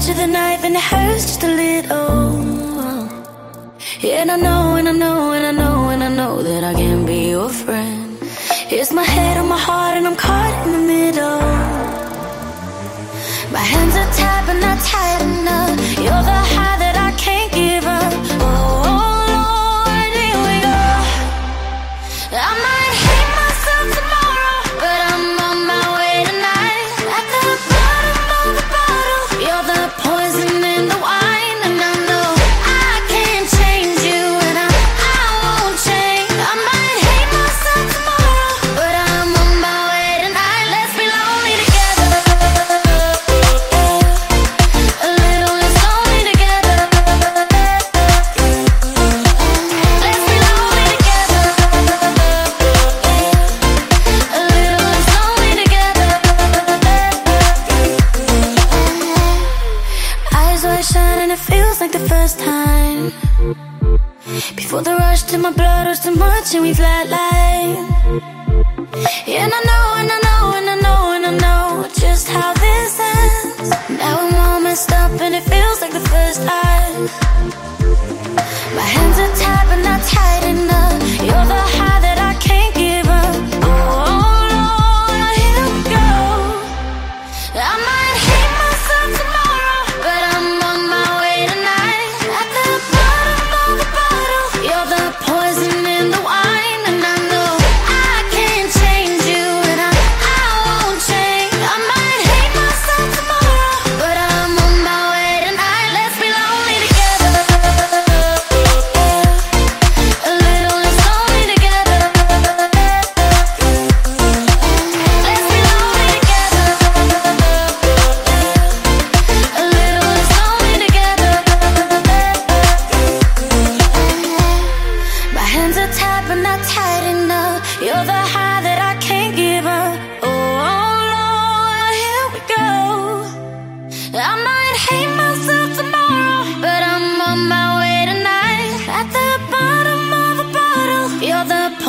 edge of the knife and it hurts just a little. Yeah, and I know, and I know, and I know, and I know that I can be your friend. It's my head on my heart, and I'm caught in the middle. My hands are tied, but not tight enough. You're the high that and it feels like the first time. Before the rush to my blood was too much and we flatline.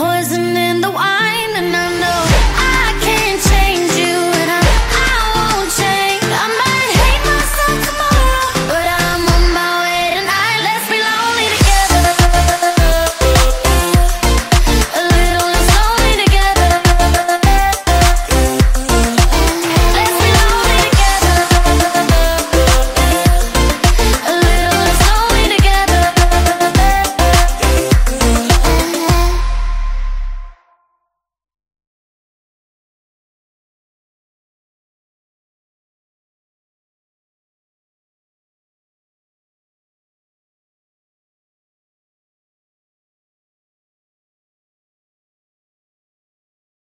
poison